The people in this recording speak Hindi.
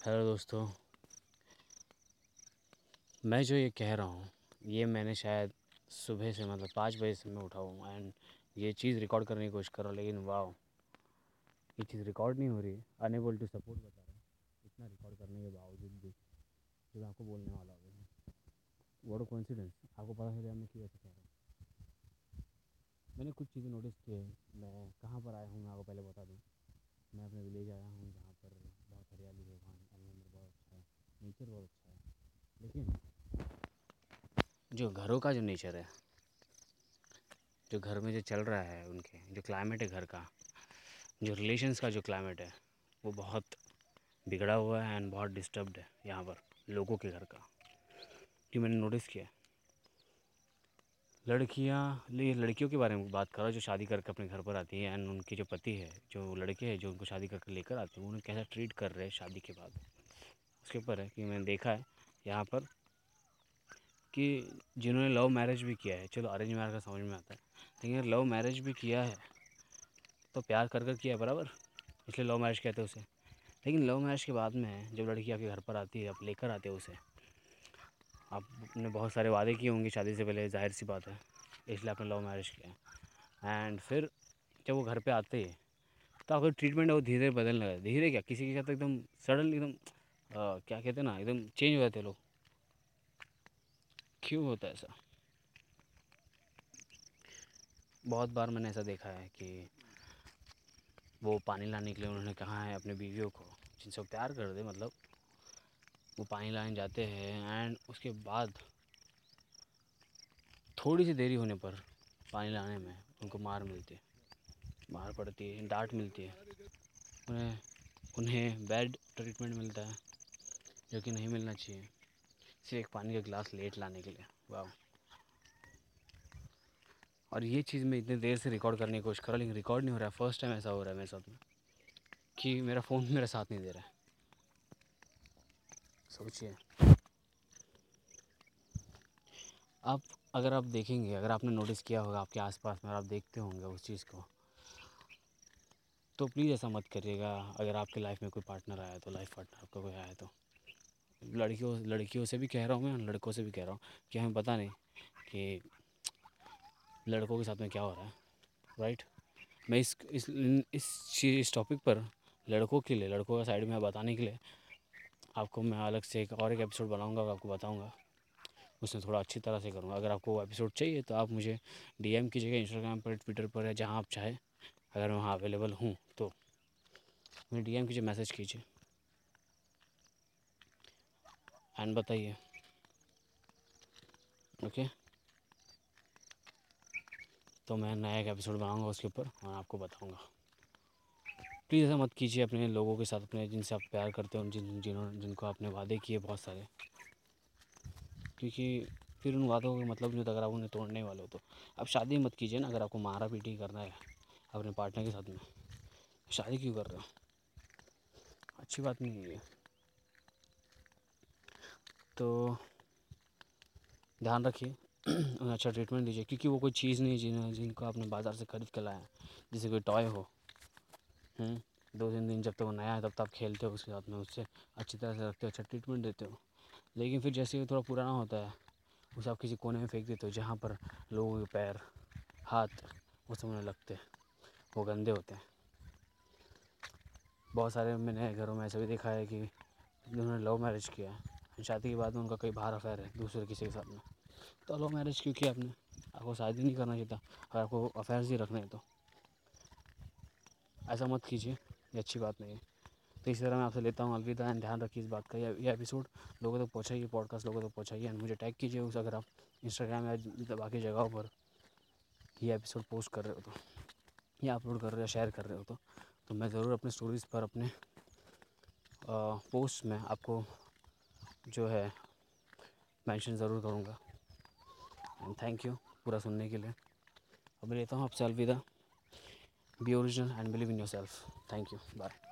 हेलो दोस्तों। मैं जो ये कह रहा हूँ, ये मैंने शायद सुबह से मतलब पाँच बजे से मैं उठा हूँ एंड ये चीज़ रिकॉर्ड करने की कोशिश कर रहा हूँ, लेकिन वाह ये चीज़ रिकॉर्ड नहीं हो रही अनएबल टू सपोर्ट बता रहा है। इतना रिकॉर्ड करने के बावजूद भी जो मैं आपको बोलने वाला हूँ वर्ड कॉन्फिडेंस आपको पता चला मैं क्यों ऐसा कह रहा हूँ मैंने कुछ चीज़ें नोटिस की है। मैं कहाँ पर आया हूँ, मैं आपको पहले बता दूँ। मैं अपने विलेज आया हूँ, जहाँ पर बहुत हरियाली है वहाँ एनवायरनमेंट बहुत अच्छा है नेचर बहुत अच्छा है। लेकिन जो घरों का जो नेचर है, जो घर में जो चल रहा है उनके, जो क्लाइमेट है घर का, जो रिलेशंस का जो क्लाइमेट है, वो बहुत बिगड़ा हुआ है एंड बहुत डिस्टर्ब्ड है यहाँ पर, लोगों के घर का। कि मैंने नोटिस किया लड़कियाँ ये लड़कियों के बारे में बात कर रहा जो शादी करके अपने घर पर आती है एंड उनके जो पति है, जो लड़के हैं, जो उनको शादी करके लेकर आते हैं उन्हें कैसा ट्रीट कर रहे हैं शादी के बाद? उसके ऊपर है कि मैंने देखा है यहाँ पर कि जिन्होंने लव मैरिज भी किया है। चलो अरेंज मैरिज का समझ में आता है। लेकिन अगर लव मैरिज भी किया है तो प्यार कर कर किया है बराबर? इसलिए लव मैरिज कहते हैं उसे। लेकिन लव मैरिज के बाद में जब लड़की आपके घर पर आती है, आप लेकर आते हो उसे, आपने बहुत सारे वादे किए होंगे शादी से पहले, ज़ाहिर सी बात है, इसलिए आपने लव मैरिज किया एंड फिर जब वो घर पे आते हैं तो आपका ट्रीटमेंट है वो धीरे धीरे बदलने लगा धीरे क्या? किसी के साथ एकदम सडन एकदम क्या कहते हैं ना, एकदम चेंज हो जाते हैं लोग। क्यों होता है ऐसा? बहुत बार मैंने ऐसा देखा है कि वो पानी लाने के लिए उन्होंने कहा है अपने बीवियों को, जिनसे वो प्यार कर दे मतलब वो पानी लाने जाते हैं एंड उसके बाद थोड़ी सी देरी होने पर पानी लाने में उनको मार मिलती है, मार पड़ती है, डांट मिलती है। उन्हें उन्हें बैड ट्रीटमेंट मिलता है। जो कि नहीं मिलना चाहिए। सिर्फ़ एक पानी का गिलास लेट लाने के लिए। वाह और ये चीज़ मैं इतने देर से रिकॉर्ड करने की कोशिश कर रहा लेकिन रिकॉर्ड नहीं हो रहा। है फ़र्स्ट टाइम ऐसा हो रहा है मेरे साथ में कि मेरा फ़ोन मेरा साथ नहीं दे रहा है। सोचिए। आप, अगर आप देखेंगे, अगर आपने नोटिस किया होगा आपके आसपास में आप देखते होंगे उस चीज़ को तो प्लीज़ ऐसा मत करिएगा। अगर आपके लाइफ में कोई पार्टनर आया तो लाइफ पार्टनर आपका कोई आया तो। लड़कियों लड़कियों से भी कह रहा हूँ मैं, लड़कों से भी कह रहा हूँ कि हमें पता नहीं कि लड़कों के साथ में क्या हो रहा है राइट मैं इस इस इस चीज़, इस टॉपिक पर लड़कों के लिए, लड़कों का साइड में बताने के लिए आपको मैं अलग से एक और एक एपिसोड बनाऊँगा और आपको बताऊँगा। उसमें थोड़ा अच्छी तरह से करूँगा। अगर आपको एपिसोड चाहिए तो आप मुझे डी डीएम कीजिएगा इंस्टाग्राम पर ट्विटर पर या जहाँ आप चाहें। अगर मैं वहाँ अवेलेबल हूँ तो मुझे डीएम कीजिए मैसेज कीजिए। एंड बताइए। ओके। तो मैं नया एक एपिसोड बनाऊँगा उसके ऊपर और आपको बताऊँगा। प्लीज़ ऐसा मत कीजिए अपने लोगों के साथ, अपने जिनसे आप प्यार करते हो, जिन जिन्होंने जिनको आपने वादे किए बहुत सारे। क्योंकि फिर उन वादों का मतलब नहीं होता, अगर आप उन्हें तोड़ने वाले हो तो। आप शादी मत कीजिए ना, अगर आपको मारा पीटी करना है अपने पार्टनर के साथ में। शादी क्यों कर रहे हो? अच्छी बात नहीं है तो ध्यान रखिए उन्हें अच्छा ट्रीटमेंट दीजिए क्योंकि वो कोई चीज़ नहीं जिन्हें जिनको आपने बाज़ार से खरीद के लाया जैसे कोई टॉय हो हम्म, दो तीन दिन जब तक तो वो नया है तब तक आप खेलते हो उसके साथ में उससे अच्छी तरह से रखते हो अच्छा ट्रीटमेंट देते हो। लेकिन फिर जैसे ही थोड़ा पुराना होता है उसे आप किसी कोने में फेंक देते हो जहाँ पर लोगों के पैर हाथ वो सब उन्हें लगते हैं वो गंदे होते हैं। बहुत सारे मैंने घरों में ऐसा भी देखा है कि जिन्होंने लव मैरिज किया है शादी के बाद उनका कई बाहर अफेयर है दूसरे किसी के साथ में। तो लव मैरिज क्यों किया आपने? आपको शादी नहीं करना चाहिए था अगर आपको अफेयर्स ही रखने हैं तो। ऐसा मत कीजिए, ये अच्छी बात नहीं है। तो इसी तरह मैं आपसे लेता हूँ अलविदा एंड ध्यान रखिए इस बात का। ये एपिसोड लोगों तक तो पहुँचाइए पॉडकास्ट लोगों तक तो पहुँचाइए एंड मुझे टैग कीजिए उस अगर आप इंस्टाग्राम या बाकी जगहों पर ये एपिसोड पोस्ट कर रहे हो तो या अपलोड कर रहे हो शेयर कर रहे हो तो तो मैं ज़रूर अपने स्टोरीज़ पर अपने पोस्ट में आपको जो है मेंशन ज़रूर करूँगा। एंड थैंक यू पूरा सुनने के लिए। अब लेता हूँ आपसे अलविदा। Be original and believe in yourself thank you bye